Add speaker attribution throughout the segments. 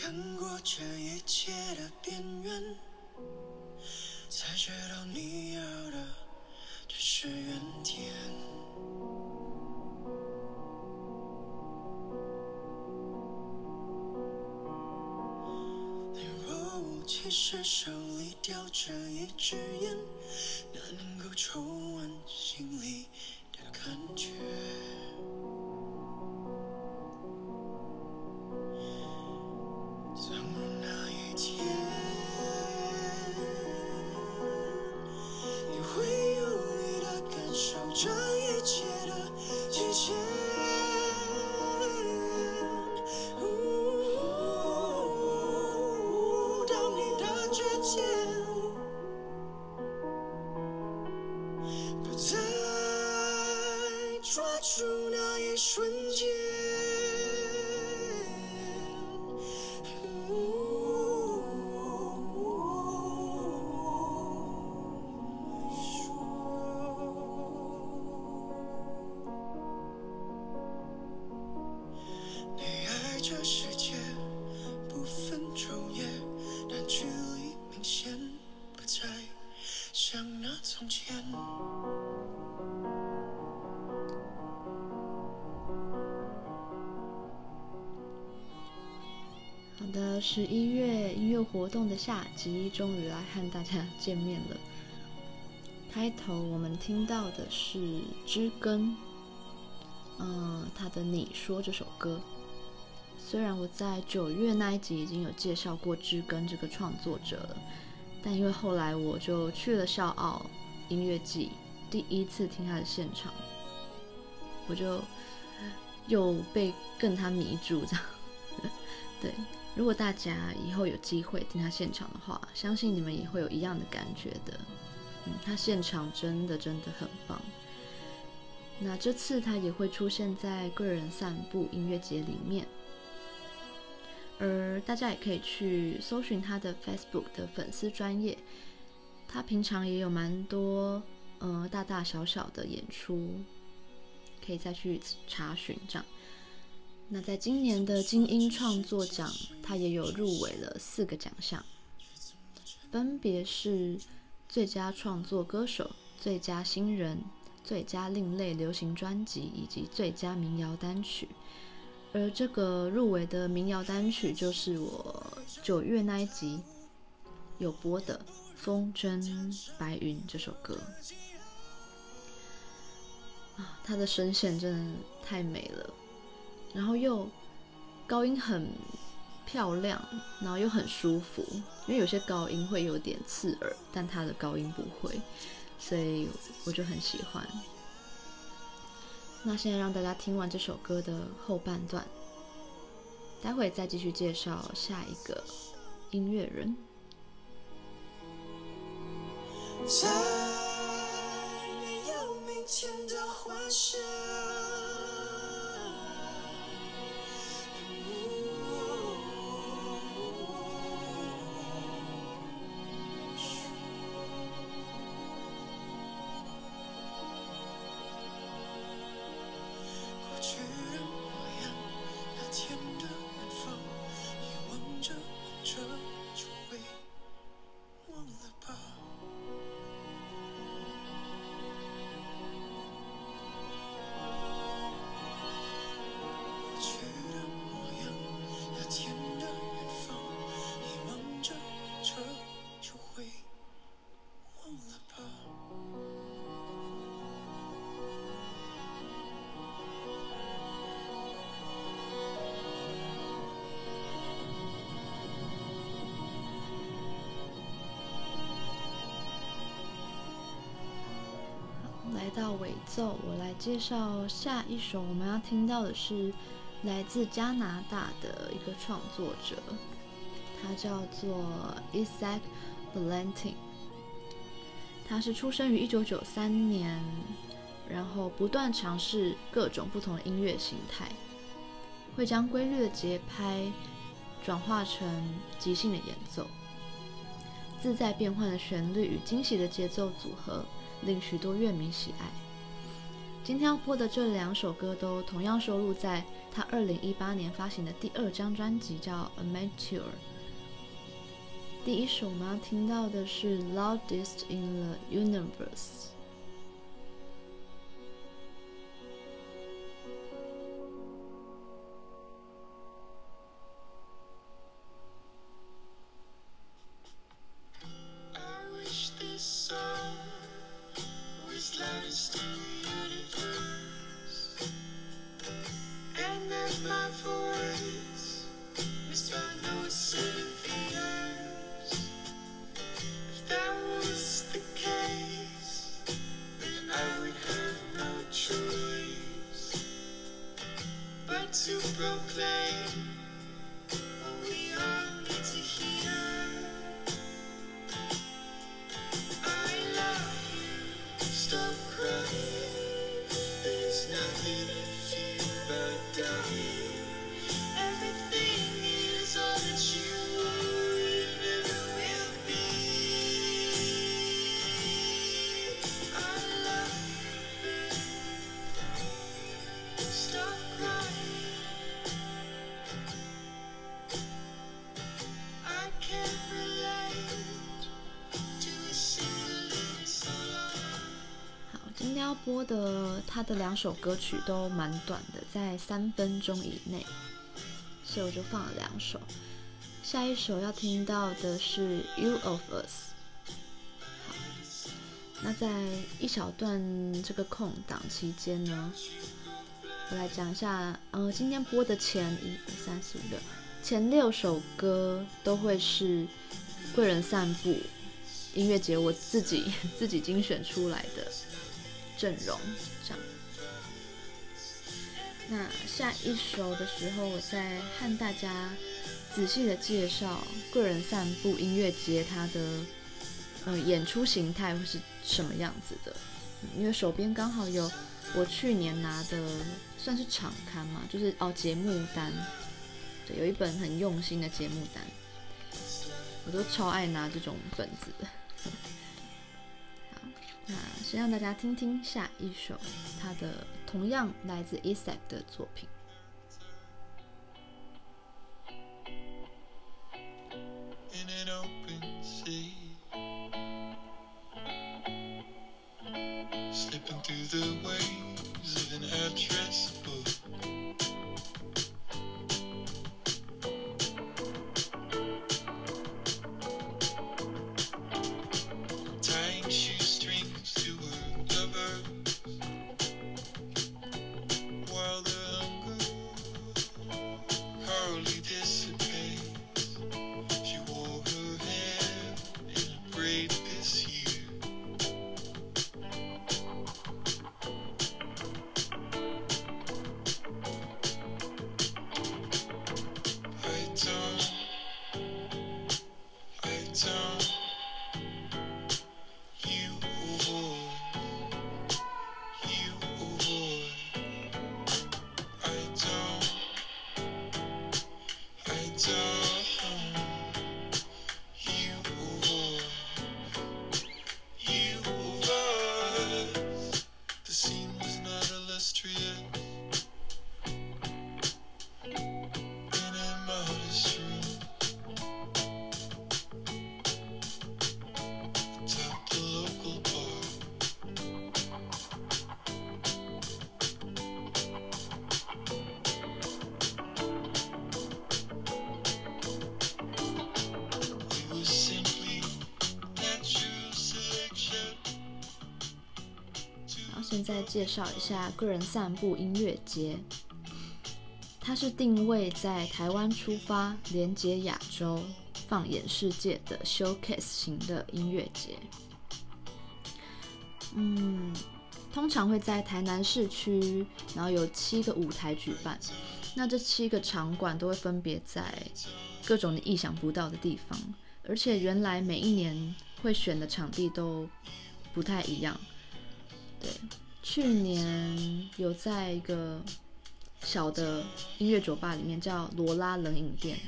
Speaker 1: 看过这一切的边缘，才知道你要的只是原点。你若无其事手里叼着一支烟，哪能够抽完心里的感
Speaker 2: 觉？下集终于来和大家见面了。开头我们听到的是知根，嗯，他的《你说》这首歌。虽然我在九月那一集已经有介绍过知根这个创作者了，但因为后来我就去了笑傲音乐季，第一次听他的现场，我就又被更他迷住，这样，对。如果大家以后有机会听他现场的话，相信你们也会有一样的感觉的。嗯，他现场真的真的很棒。那这次他也会出现在个人散步音乐节里面，而大家也可以去搜寻他的 Facebook 的粉丝专业，他平常也有蛮多呃大大小小的演出，可以再去查询这样。那在今年的金音创作奖，他也有入围了四个奖项，分别是最佳创作歌手、最佳新人、最佳另类流行专辑以及最佳民谣单曲。而这个入围的民谣单曲，就是我九月那一集有播的《风筝白云》这首歌。啊，他的声线真的太美了。然后又高音很漂亮，然后又很舒服，因为有些高音会有点刺耳，但他的高音不会，所以我就很喜欢。那现在让大家听完这首歌的后半段，待会再继续介绍下一个音乐人。在没有明天的幻想奏，我来介绍下一首我们要听到的是来自加拿大的一个创作者，他叫做 Isaac Valentin。他是出生于一九九三年，然后不断尝试各种不同的音乐形态，会将规律的节拍转化成即兴的演奏，自在变换的旋律与惊喜的节奏组合。令许多乐迷喜爱。今天要播的这两首歌都同样收录在他二零一八年发行的第二张专辑，叫《Amateur》。第一首我们要听到的是《Loudest in the Universe》。今天要播的他的两首歌曲都蛮短的，在三分钟以内，所以我就放了两首。下一首要听到的是《You of Us》。好，那在一小段这个空档期间呢，我来讲一下，呃，今天播的前一二三四五六前六首歌都会是贵人散步音乐节我自己 自己精选出来的。阵容这样，那下一首的时候，我再和大家仔细的介绍个人散步音乐节它的呃演出形态会是什么样子的。因为手边刚好有我去年拿的算是场刊嘛，就是哦节目单，对，有一本很用心的节目单，我都超爱拿这种本子。那先让大家听听下一首，他的同样来自 Isaac 的作品。再介绍一下个人散步音乐节，它是定位在台湾出发，连接亚洲，放眼世界的 showcase 型的音乐节。嗯，通常会在台南市区，然后有七个舞台举办。那这七个场馆都会分别在各种你意想不到的地方，而且原来每一年会选的场地都不太一样。对。去年有在一个小的音乐酒吧里面叫罗拉冷饮店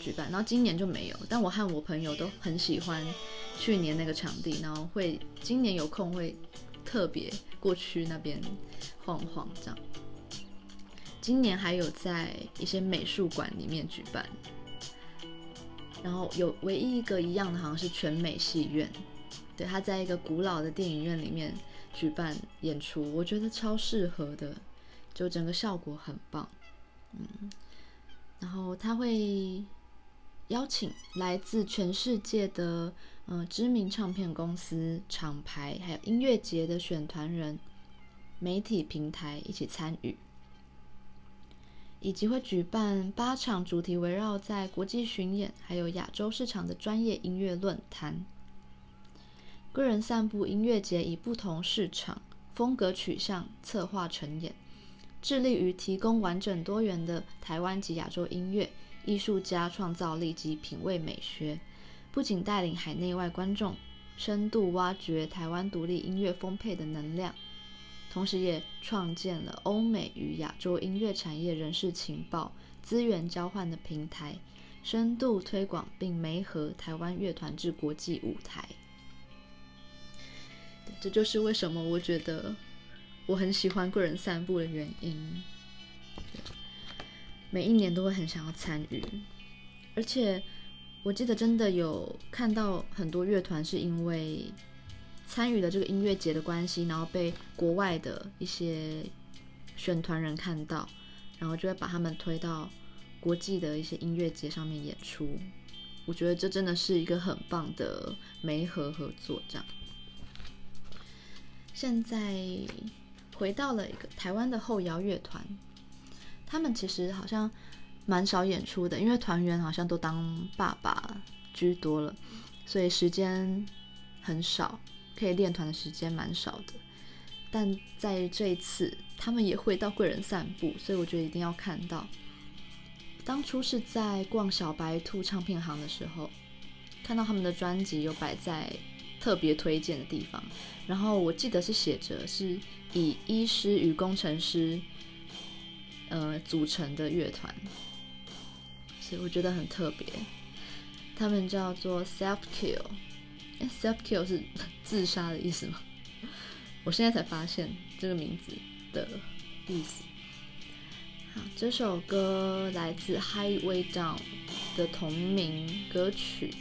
Speaker 2: 举办，然后今年就没有。但我和我朋友都很喜欢去年那个场地，然后会今年有空会特别过去那边晃晃这样。今年还有在一些美术馆里面举办，然后有唯一一个一样的，好像是全美戏院，对，他在一个古老的电影院里面举办演出，我觉得超适合的，就整个效果很棒，嗯，然后他会邀请来自全世界的呃知名唱片公司、厂牌，还有音乐节的选团人、媒体平台一起参与。以及会举办八场主题围绕在国际巡演还有亚洲市场的专业音乐论坛。个人散步音乐节以不同市场、风格取向策划呈演，致力于提供完整多元的台湾及亚洲音乐艺术家创造力及品味美学，不仅带领海内外观众深度挖掘台湾独立音乐丰沛的能量。同时，也创建了欧美与亚洲音乐产业人士情报资源交换的平台，深度推广并媒合台湾乐团至国际舞台。这就是为什么我觉得我很喜欢贵人散步的原因。每一年都会很想要参与，而且我记得真的有看到很多乐团是因为。参与了这个音乐节的关系，然后被国外的一些选团人看到，然后就会把他们推到国际的一些音乐节上面演出。我觉得这真的是一个很棒的媒合合作。这样，现在回到了一个台湾的后摇乐团，他们其实好像蛮少演出的，因为团员好像都当爸爸居多了，所以时间很少。可以练团的时间蛮少的，但在这一次，他们也会到贵人散步，所以我觉得一定要看到。当初是在逛小白兔唱片行的时候，看到他们的专辑有摆在特别推荐的地方，然后我记得是写着是以医师与工程师，呃组成的乐团，所以我觉得很特别。他们叫做 Self Kill，Self Kill 是 自杀的意思吗？我现在才发现这个名字的意思。好，这首歌来自 Highway Down 的同名歌曲。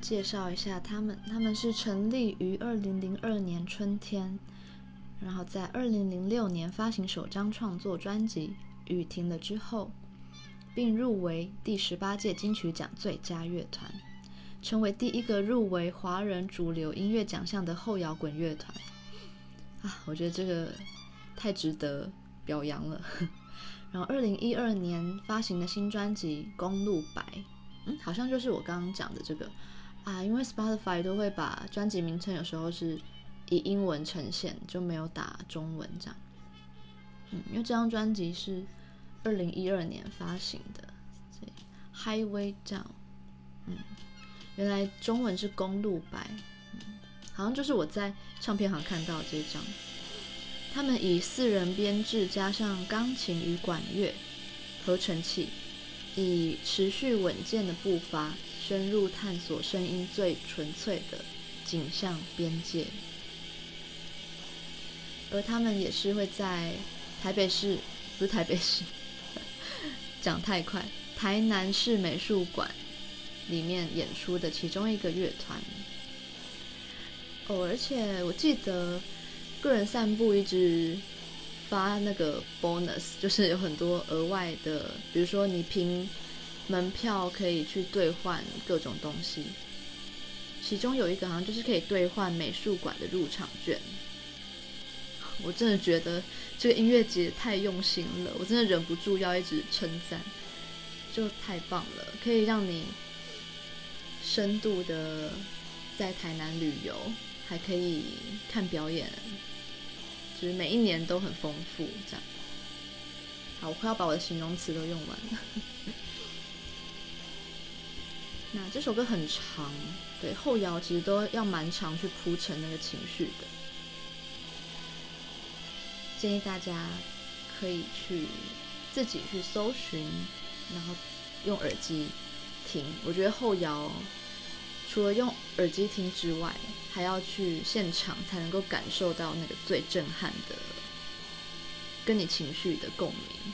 Speaker 2: 介绍一下他们，他们是成立于二零零二年春天，然后在二零零六年发行首张创作专辑《雨停了之后》，并入围第十八届金曲奖最佳乐团，成为第一个入围华人主流音乐奖项的后摇滚乐团。啊，我觉得这个太值得表扬了。然后二零一二年发行的新专辑《公路白》。嗯，好像就是我刚刚讲的这个啊，因为 Spotify 都会把专辑名称有时候是以英文呈现，就没有打中文这样。嗯，因为这张专辑是二零一二年发行的，所以 Highway Down，嗯，原来中文是公路白，嗯，好像就是我在唱片行看到这张。他们以四人编制加上钢琴与管乐。合成器，以持续稳健的步伐，深入探索声音最纯粹的景象边界。而他们也是会在台北市，不是台北市，讲太快，台南市美术馆里面演出的其中一个乐团。哦，而且我记得个人散步一直发那个 bonus，就是有很多额外的，比如说你凭门票可以去兑换各种东西，其中有一个好像就是可以兑换美术馆的入场券。我真的觉得这个音乐节太用心了，我真的忍不住要一直称赞，就太棒了，可以让你深度的在台南旅游。还可以看表演，就是每一年都很丰富，这样。好，我快要把我的形容词都用完了。那这首歌很长，对，后摇其实都要蛮长去铺陈那个情绪的。建议大家可以去自己去搜寻，然后用耳机听。我觉得后摇。除了用耳机听之外，还要去现场才能够感受到那个最震撼的，跟你情绪的共鸣。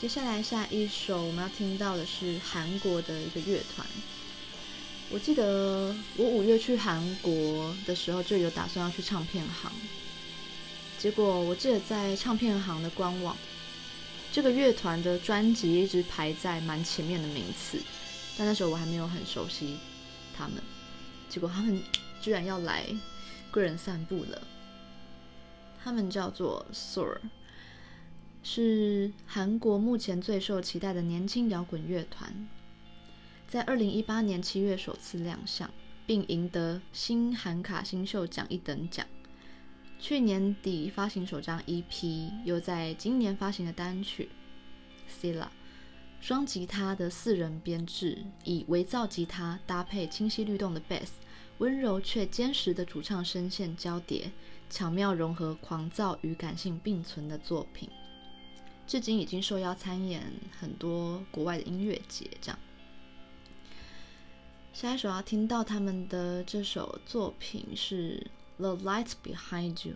Speaker 2: 接下来下一首我们要听到的是韩国的一个乐团。我记得我五月去韩国的时候就有打算要去唱片行，结果我记得在唱片行的官网，这个乐团的专辑一直排在蛮前面的名次。但那时候我还没有很熟悉他们，结果他们居然要来贵人散步了。他们叫做 Soar，是韩国目前最受期待的年轻摇滚乐团，在二零一八年七月首次亮相，并赢得新韩卡新秀奖一等奖。去年底发行首张 EP，又在今年发行的单曲《SILA》。双吉他的四人编制，以微噪吉他搭配清晰律动的 bass，温柔却坚实的主唱声线交叠，巧妙融合狂躁与感性并存的作品。至今已经受邀参演很多国外的音乐节。这样，下一首要听到他们的这首作品是《The Light Behind You》。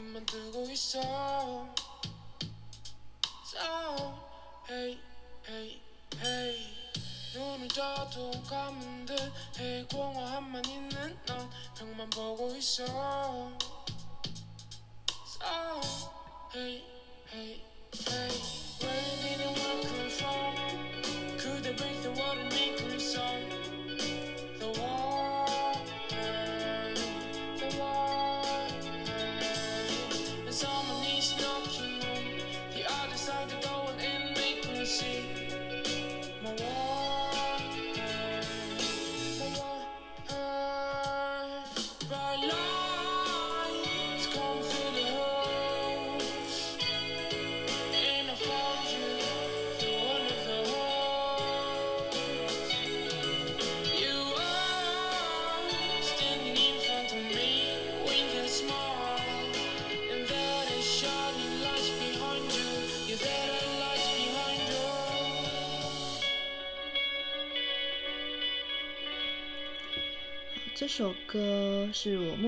Speaker 2: 눈만 뜨고 있어.
Speaker 3: Down Hey Hey Hey. 눈을 떠도 감은 듯 해공허함만 있는 넌 벽만 보고 있어. Down Hey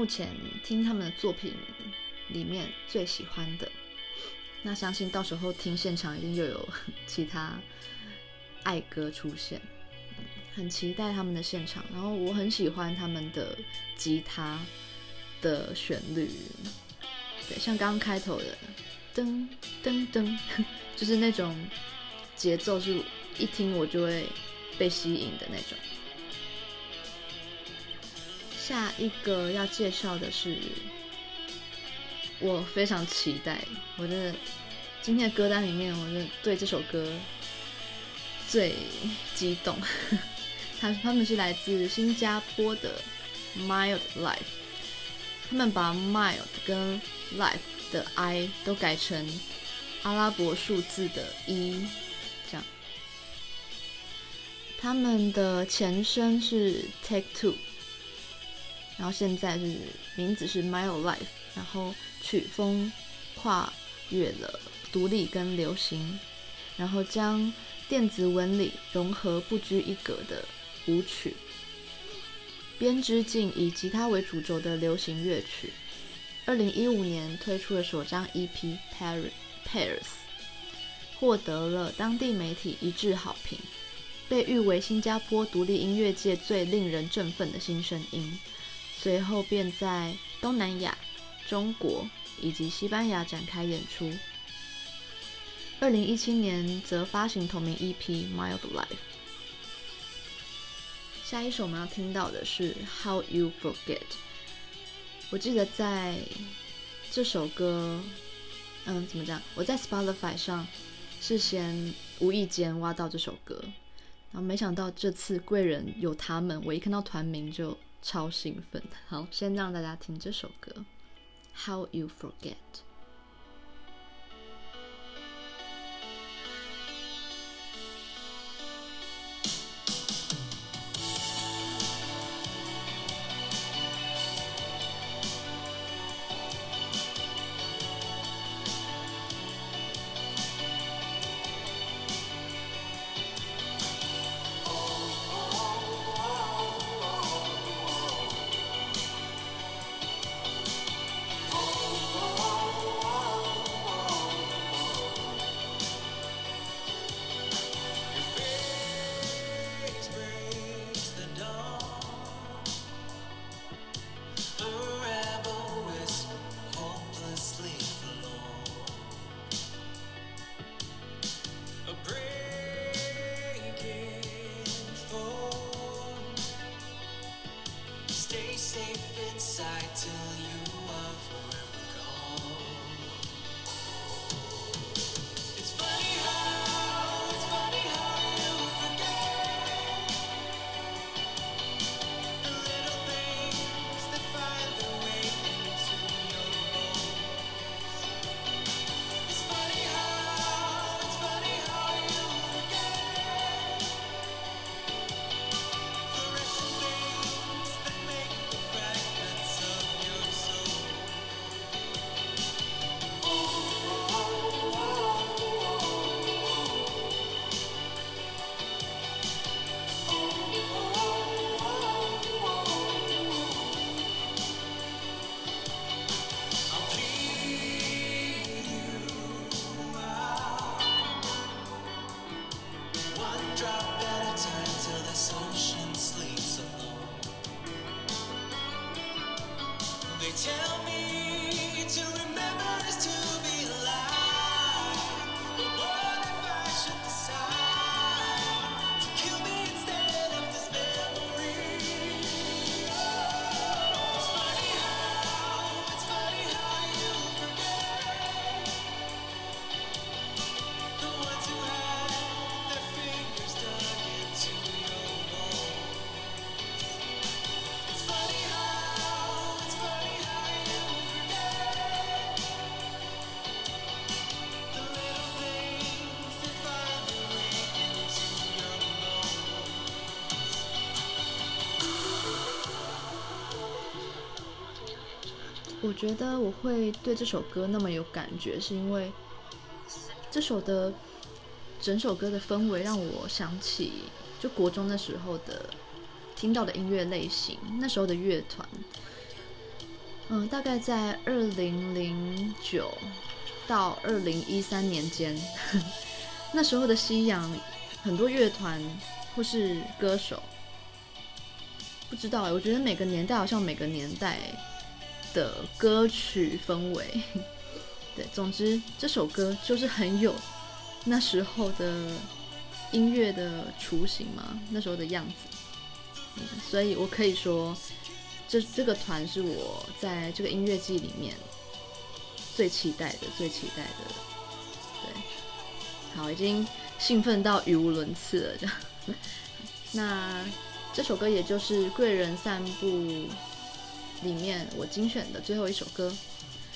Speaker 2: 目前听他们的作品里面最喜欢的。那相信到时候听现场一定又有 其他爱歌出现，很期待他们的现场。然后我很喜欢他们的吉他的旋律，对，像刚刚开头的噔噔噔，就是那种节奏，是一听我就会被吸引的那种。下一个要介绍的是。我非常期待，我的今天的歌单里面，我就对这首歌最激动。他他们是来自新加坡的 Mild Life，他们把 Mild 跟 Life 的 I 都改成阿拉伯数字的一，这样。他们的前身是 Take Two，然后现在是名字是 Mild Life，然后。曲风跨越了独立跟流行，然后将电子纹理融合不拘一格的舞曲，编织进以吉他为主轴的流行乐曲。二零一五年推出的首张 EP《Paris》Paris 获得了当地媒体一致好评，被誉为新加坡独立音乐界最令人振奋的新声音。随后便在东南亚。中国以及西班牙展开演出。二零一七年则发行同名 EP《Mild Life》。下一首我们要听到的是《How You Forget》。我记得在这首歌，嗯，怎么讲？我在 Spotify 上是先无意间挖到这首歌，然后没想到这次贵人有他们，我一看到团名就超兴奋。好，先让大家听这首歌。How you forget. 我觉得我会对这首歌那么有感觉，是因为这首的整首歌的氛围让我想起就国中那时候的
Speaker 4: 听到的音乐类型，那时候的乐团，嗯，大概在二零零九到二零一三年间，那时候的夕阳很多乐团或是歌手，不知道哎，我觉得每个年代好像每个年代的歌曲氛围，对，总之这首歌就是很有那时候的音乐的雏形嘛，那时候的样子。所以我可以说，这这个团是我在这个音乐季里面最期待的，最期待的。对，好，已经兴奋到语无伦次了，这样。那这首歌也就是《贵人散步》里面我精选的最后一首歌。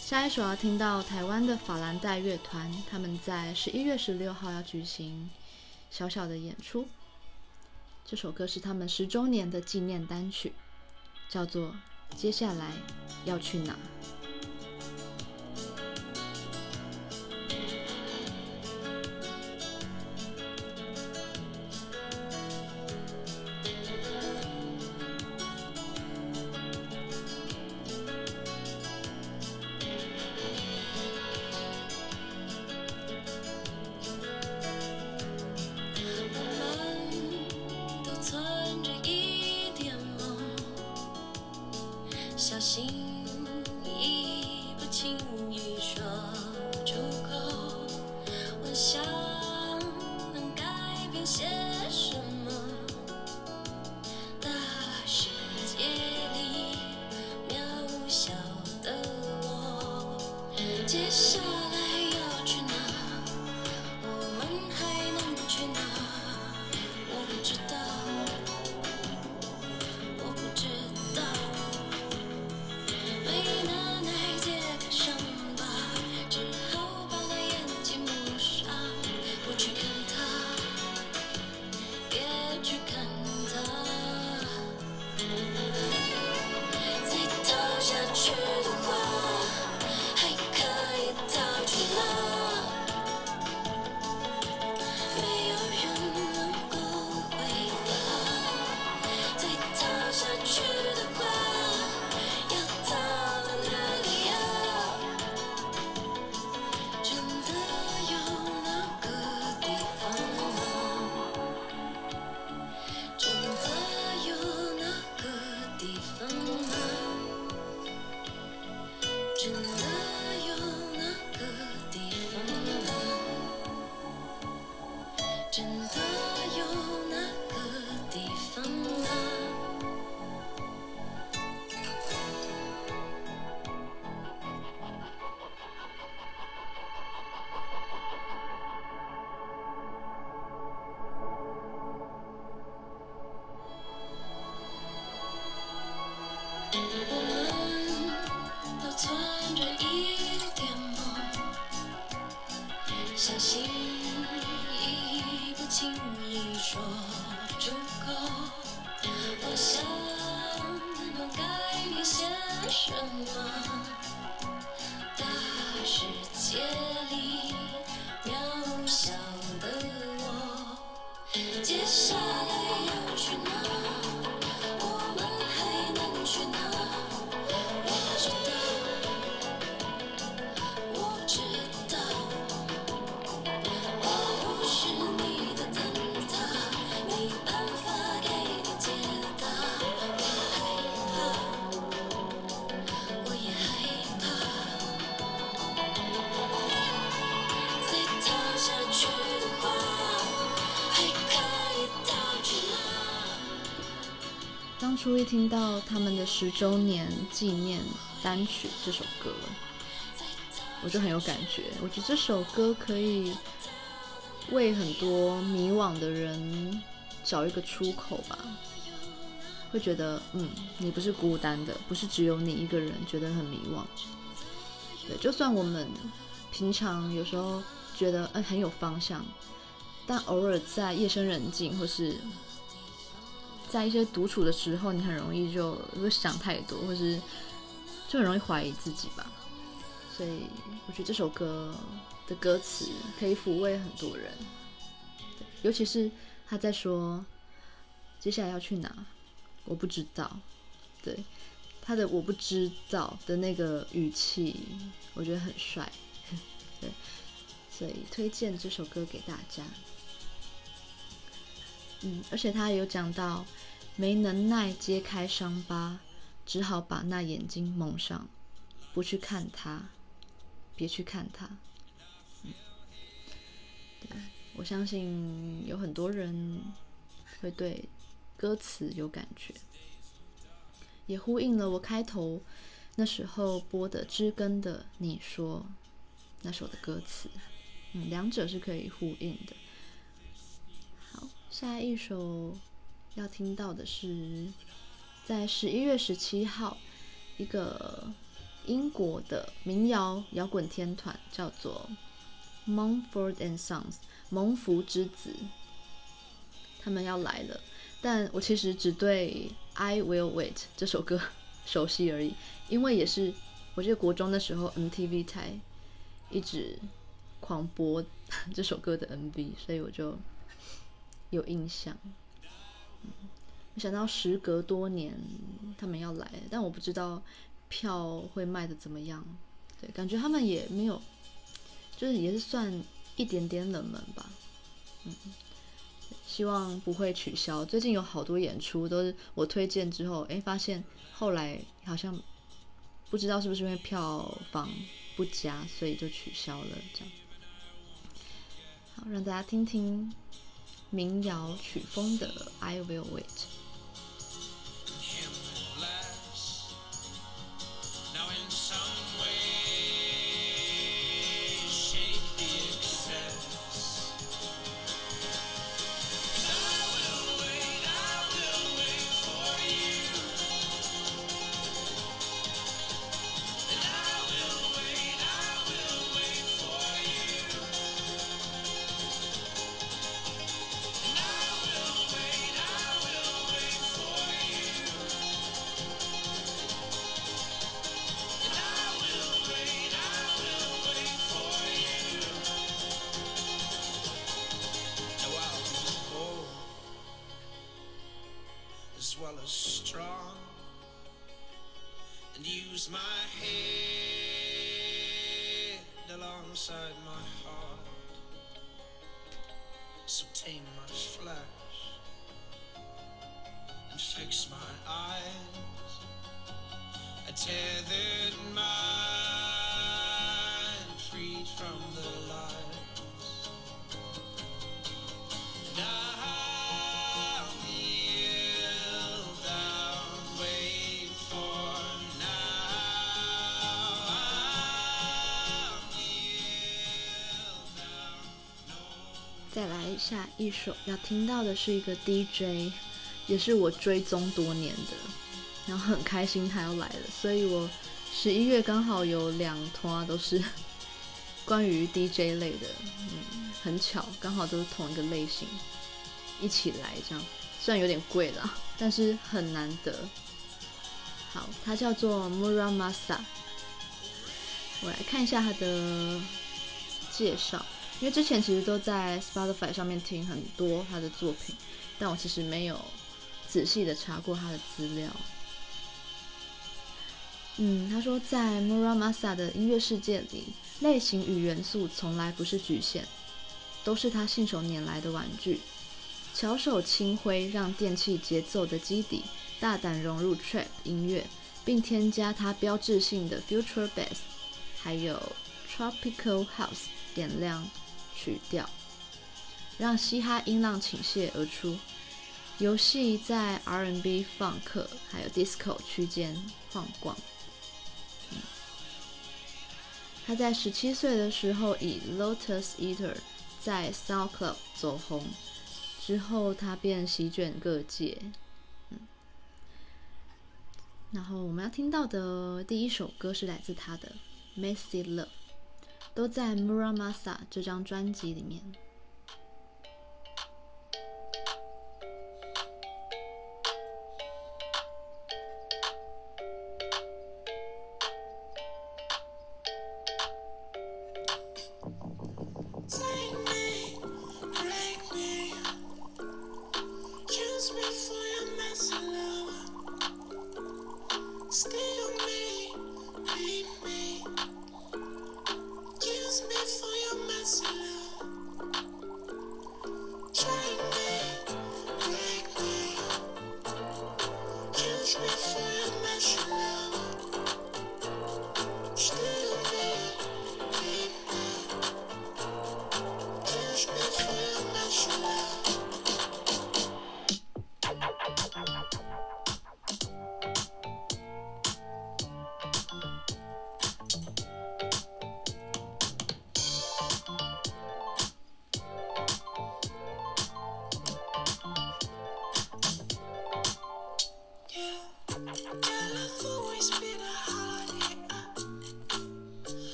Speaker 4: 下一首要听到台湾的法兰黛乐团，他们在十一月十六号要举行小小的演出。这首歌是他们十周年的纪念单曲，叫做《接下来要去哪》。我们都存着一点梦，小心翼翼，不轻易说出口，我想问该念些什么，大世界。初一听到他们的十周年纪念单曲这首歌，我就很有感觉。我觉得这首歌可以为很多迷惘的人找一个出口吧，会觉得嗯，你不是孤单的，不是只有你一个人觉得很迷惘。对，就算我们平常有时候觉得嗯很有方向，但偶尔在夜深人静或是。在一些独处的时候，你很容易就会想太多，或是就很容易怀疑自己吧。所以我觉得这首歌的歌词可以抚慰很多人，尤其是他在说接下来要去哪，
Speaker 2: 我不知道，对，他的我不知道的那个语气，我觉得很帅，对，所以推荐这首歌给大家。嗯，而且他有讲到没能耐揭开伤疤，只好把那眼睛蒙上，不去看他，别去看他。嗯，对，我相信有很多人会对歌词有感觉，也呼应了我开头那时候播的《知根》的你说那首的歌词，嗯，两者是可以呼应的。下一首要听到的是在十一月十七号，一个英国的民谣摇滚天团叫做 Mumford and Sons 蒙福之子，他们要来了。但我其实只对《I Will Wait》这首歌熟悉而已，因为也是我记得国中的时候，MTV 台一直狂播这首歌的 MV，所以我就有印象。嗯，想到时隔多年他们要来，但我不知道票会卖得怎么样。对，感觉他们也没有，就是也是算一点点冷门吧。嗯。希望不会取消。最近有好多演出都是我推荐之后，哎，发现后来好像不知道是不是因为票房不佳，所以就取消了。这样，好，让大家听听民谣曲风的《I Will Wait》。下一首要听到的是一个 DJ，也是我追踪多年的，然后很开心他要来了，所以我十一月刚好有两团都是 关于 DJ 类的，嗯，很巧，刚好都是同一个类型一起来这样，虽然有点贵了，但是很难得。好，他叫做 Muramasa，我来看一下他的介绍。因为之前其实都在 Spotify 上面听很多他的作品，但我其实没有仔细的查过他的资料。嗯，他说在 Muramasa 的音乐世界里，类型与元素从来不是局限，都是他信手拈来的玩具。巧手轻挥，让电器节奏的基底大胆融入 Trap 音乐，并添加他标志性的 Future Bass，还有 Tropical House 点亮。曲调让嘻哈音浪倾泻而出，游戏在 R&B、Funk 还有 Disco 区间晃逛。他在十七岁的时候以 Lotus Eater 在 Sound Club 走红，之后他便席卷各界。嗯，然后我们要听到的第一首歌是来自他的《Messy Love》。都在 Muramasa 这张专辑里面。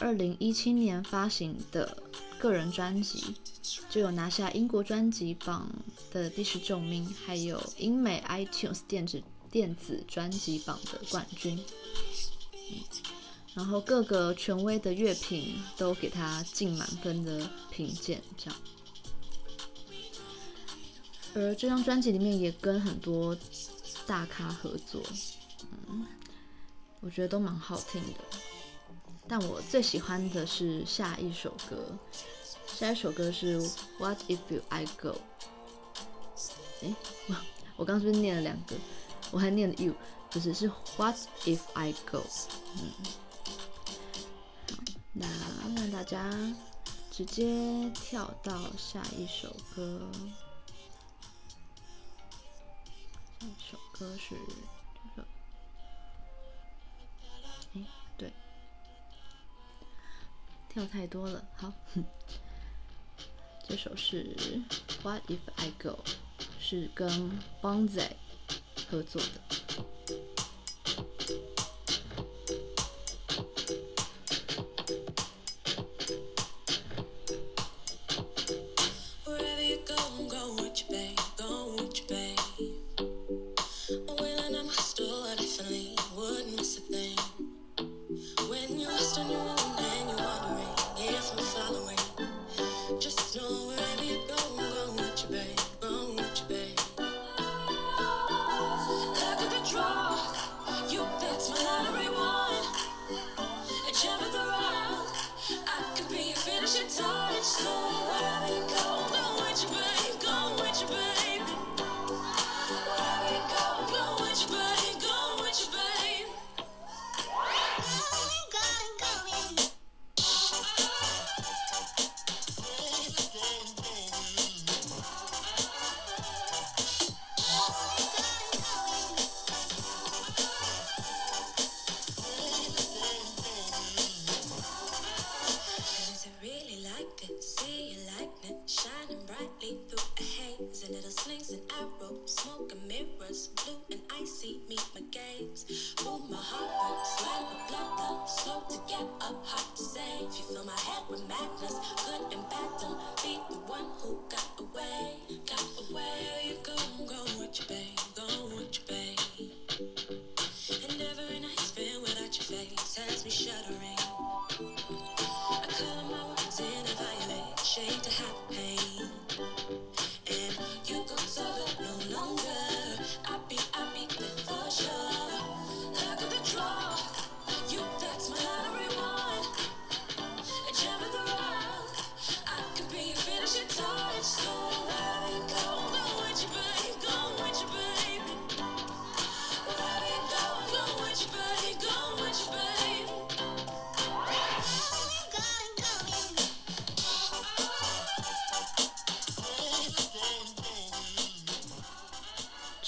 Speaker 2: 二零一七年发行的个人专辑，就有拿下英国专辑榜的第十九名，还有英美 iTunes 电子电子专辑榜的冠军。然后各个权威的乐评都给他进满分的评鉴，这样。而这张专辑里面也跟很多大咖合作，嗯，我觉得都蛮好听的。但我最喜欢的是下一首歌，下一首歌是 What If You I Go。诶，我刚刚是不是念了两个？我还念了 You，不是，是 What If I Go。嗯，好，那让大家直接跳到下一首歌。这首歌是跳太多了。好，这首是《What If I Go》，是跟 Bonzai 合作的。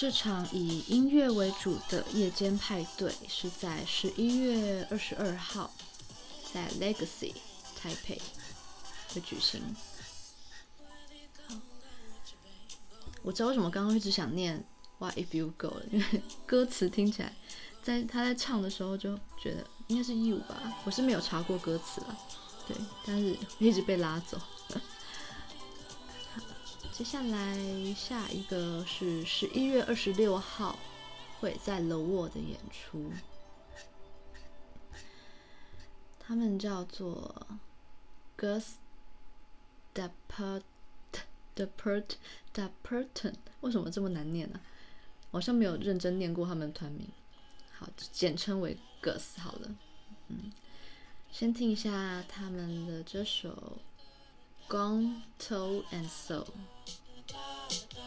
Speaker 2: 这场以音乐为主的夜间派对是在十一月二十二号在 Legacy 台北会举行。我知道为什么刚刚一直想念 Why If You Go 了，因为歌词听起来，在他在唱的时候就觉得应该是 You 吧，我是没有查过歌词了，对，但是一直被拉走。接下来下一个是十一月二十六号会在 The w a r 的演出，他们叫做 Gus Dapperton Dapperton，为什么这么难念呢？好像没有认真念过他们团名，好，简称为 Gus 好了。嗯，先听一下他们的这首。Gone, Told and SO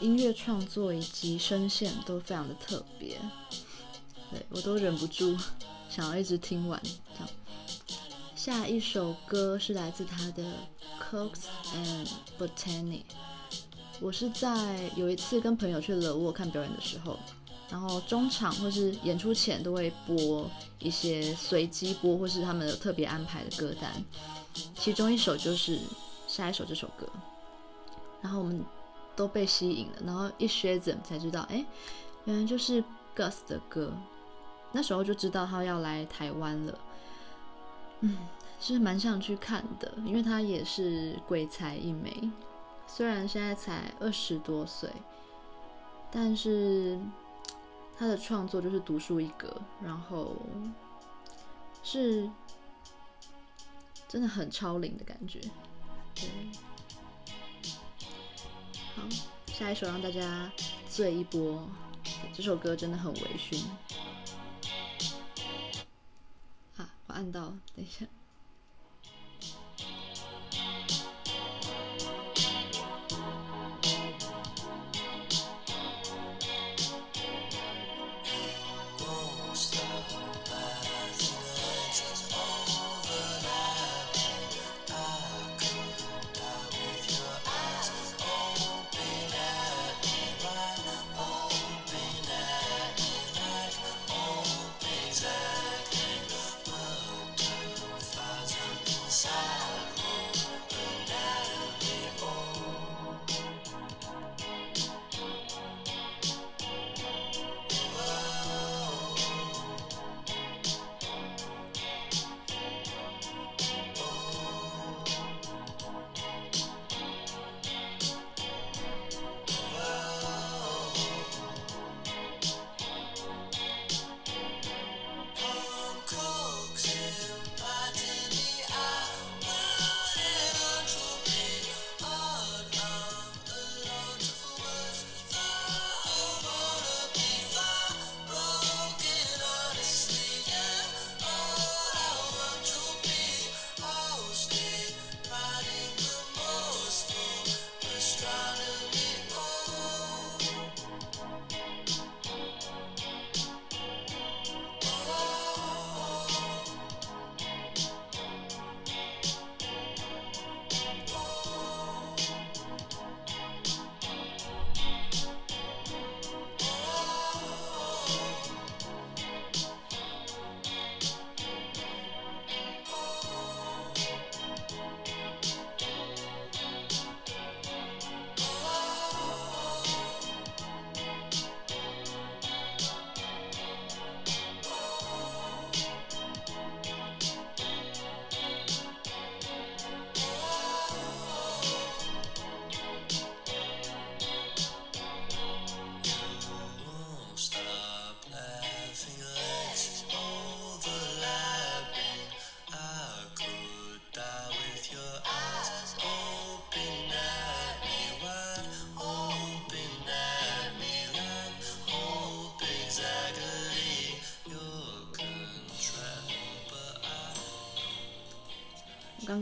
Speaker 2: 音乐创作以及声线都非常的特别，对，我都忍不住 想要一直听完。这样，下一首歌是来自他的《Cooks and Botany》。我是在有一次跟朋友去乐沃看表演的时候，然后中场或是演出前都会播一些随机播或是他们有特别安排的歌单，其中一首就是下一首这首歌，然后我们都被吸引了，然后一学怎才知道，哎，原来就是 Gus 的歌，那时候就知道他要来台湾了，嗯，是蛮想去看的，因为他也是鬼才一枚。虽然现在才二十多岁，但是他的创作就是独树一格，然后是真的很超龄的感觉。对，好，下一首让大家醉一波，这首歌真的很微醺。啊，我按到，等一下。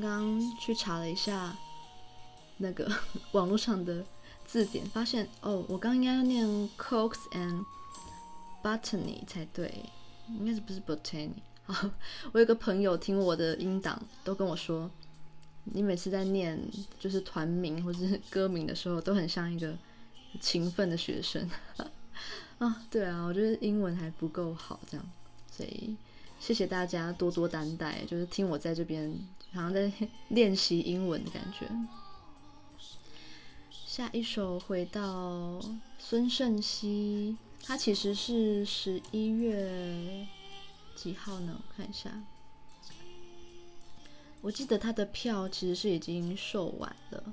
Speaker 2: 刚刚去查了一下那个 网络上的字典，发现哦，我刚应该要念 Cooks and Botany 才对，应该是不是 Botany？好，我有个朋友听我的音档，都跟我说，你每次在念就是团名或是歌名的时候，都很像一个勤奋的学生 啊。对啊，我觉得英文还不够好，这样，所以谢谢大家多多担待，就是听我在这边。好像在练习英文的感觉。下一首回到孙盛希，他其实是十一月几号呢？我看一下，我记得他的票其实是已经售完了。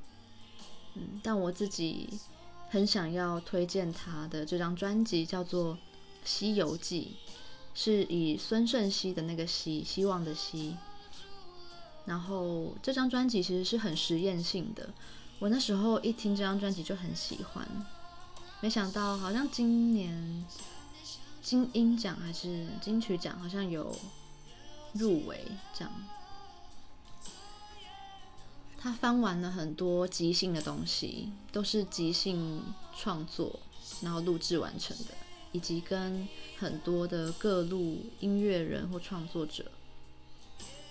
Speaker 2: 嗯，但我自己很想要推荐他的这张专辑，叫做《西游记》，是以孙盛希的那个希，希望的希。然后这张专辑其实是很实验性的，我那时候一听这张专辑就很喜欢，没想到好像今年金音奖还是金曲奖好像有入围这样。他翻完了很多即兴的东西，都是即兴创作，然后录制完成的，以及跟很多的各路音乐人或创作者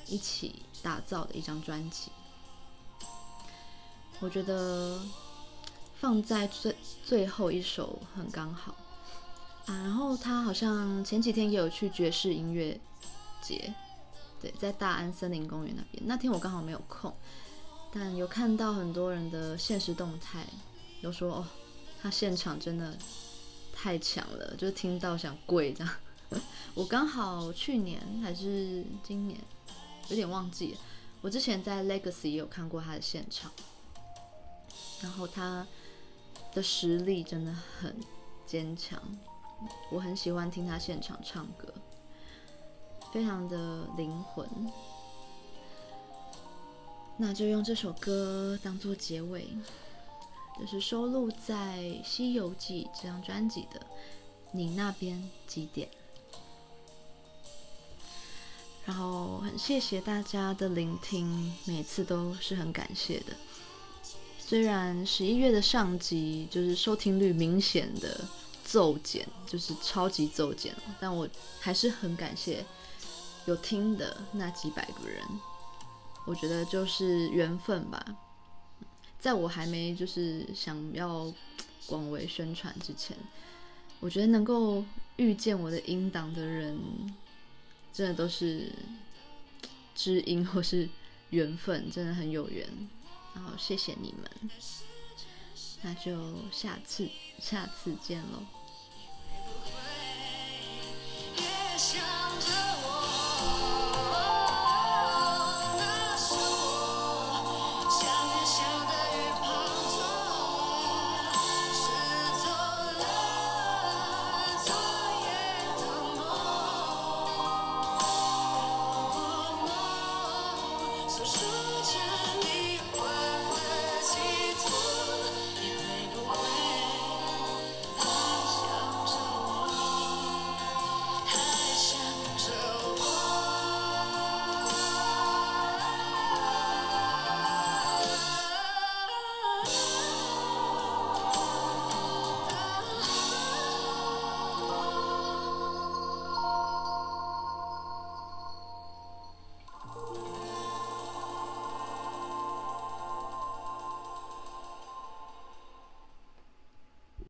Speaker 2: 一起打造的一张专辑。我觉得放在最最后一首很刚好啊。然后他好像前几天也有去爵士音乐节，对，在大安森林公园那边。那天我刚好没有空。但有看到很多人的现实动态，有说哦，他现场真的太强了，就听到想跪这样。我刚好去年还是今年，有点忘记了。我之前在 Legacy 也有看过他的现场，然后他的实力真的很坚强，我很喜欢听他现场唱歌，非常的灵魂。那就用这首歌当做结尾，这是收录在《西游记》这张专辑的。你那边几点？然后很谢谢大家的聆听，每次都是很感谢的。虽然十一月的上集就是收听率明显的骤减，就是超级骤减，但我还是很感谢有听的那几百个人。我觉得就是缘分吧，在我还没就是想要广为宣传之前，我觉得能够遇见我的音档的人，真的都是知音或是缘分，真的很有缘。然后谢谢你们，那就下次下次见喽。